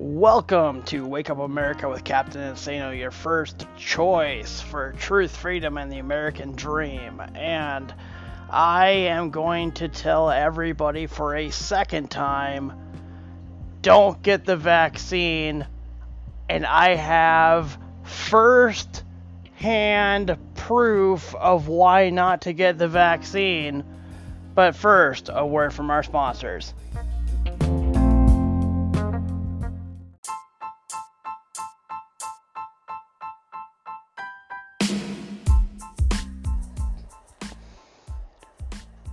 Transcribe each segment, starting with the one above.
Welcome to Wake Up America with Captain Insano, your first choice for truth, freedom, and the American dream. And I am going to tell everybody for a second time don't get the vaccine. And I have first hand proof of why not to get the vaccine. But first, a word from our sponsors.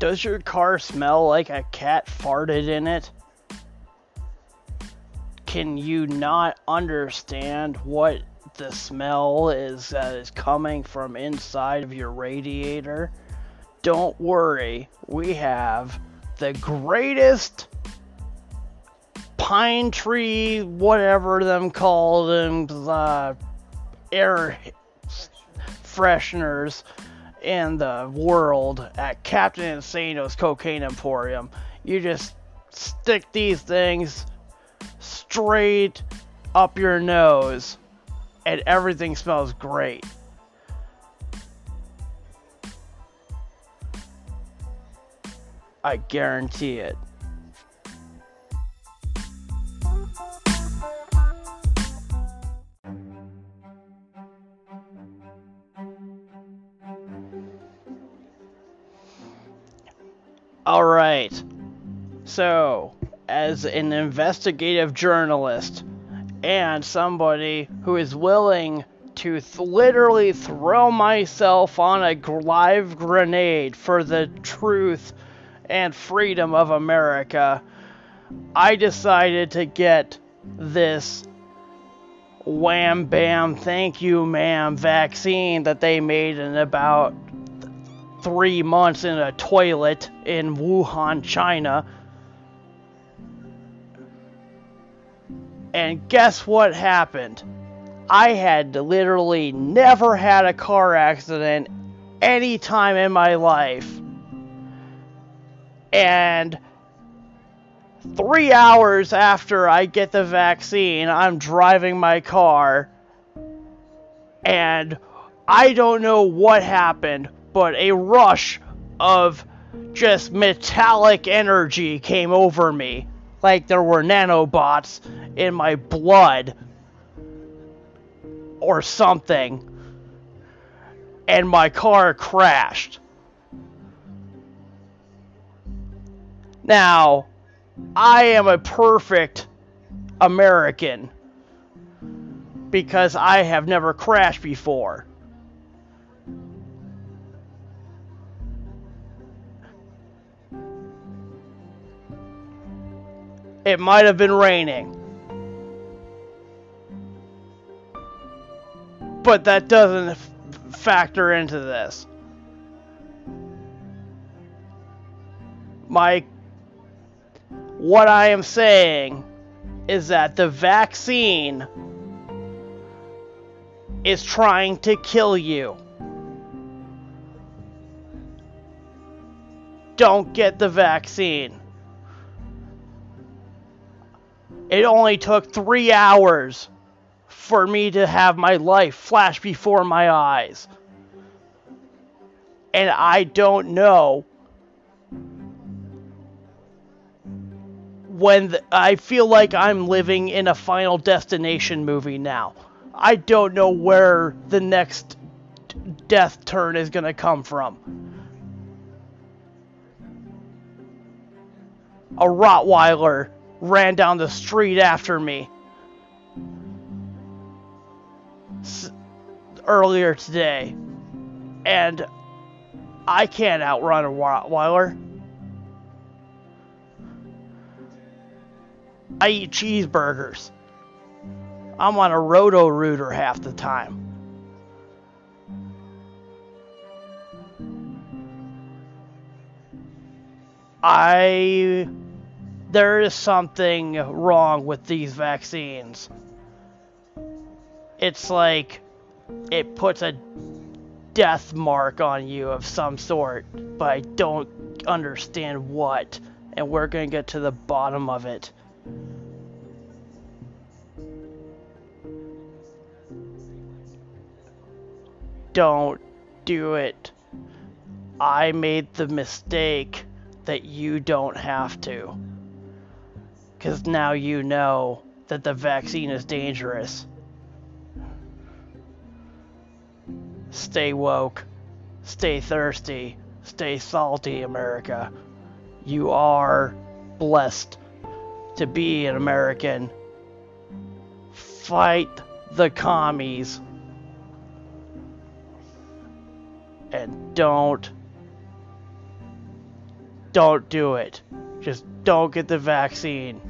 Does your car smell like a cat farted in it? Can you not understand what the smell is that is coming from inside of your radiator? Don't worry, we have the greatest pine tree, whatever them call them, uh, air fresheners in the world at Captain Insano's Cocaine Emporium. You just stick these things straight up your nose, and everything smells great. I guarantee it. All right. So, as an investigative journalist and somebody who is willing to th- literally throw myself on a live grenade for the truth and freedom of America, I decided to get this wham bam thank you ma'am vaccine that they made in about three months in a toilet in Wuhan, China. And guess what happened? I had literally never had a car accident any time in my life. And three hours after I get the vaccine, I'm driving my car. And I don't know what happened, but a rush of just metallic energy came over me. Like there were nanobots in my blood or something. And my car crashed. Now, I am a perfect American because I have never crashed before. It might have been raining. But that doesn't factor into this. My what I am saying is that the vaccine is trying to kill you. Don't get the vaccine. It only took three hours for me to have my life flash before my eyes. And I don't know when I feel like I'm living in a Final Destination movie now. I don't know where the next death turn is going to come from. A Rottweiler ran down the street after me S- earlier today, and I can't outrun a Rottweiler. I eat cheeseburgers. I'm on a roto rooter half the time. I there is something wrong with these vaccines. It's like it puts a death mark on you of some sort, but I don't understand what, and we're going to get to the bottom of it. Don't do it. I made the mistake that you don't have to. Because now you know that the vaccine is dangerous. Stay woke. Stay thirsty. Stay salty, America. You are blessed to be an American. Fight the commies. And don't. Don't do it. Just don't get the vaccine.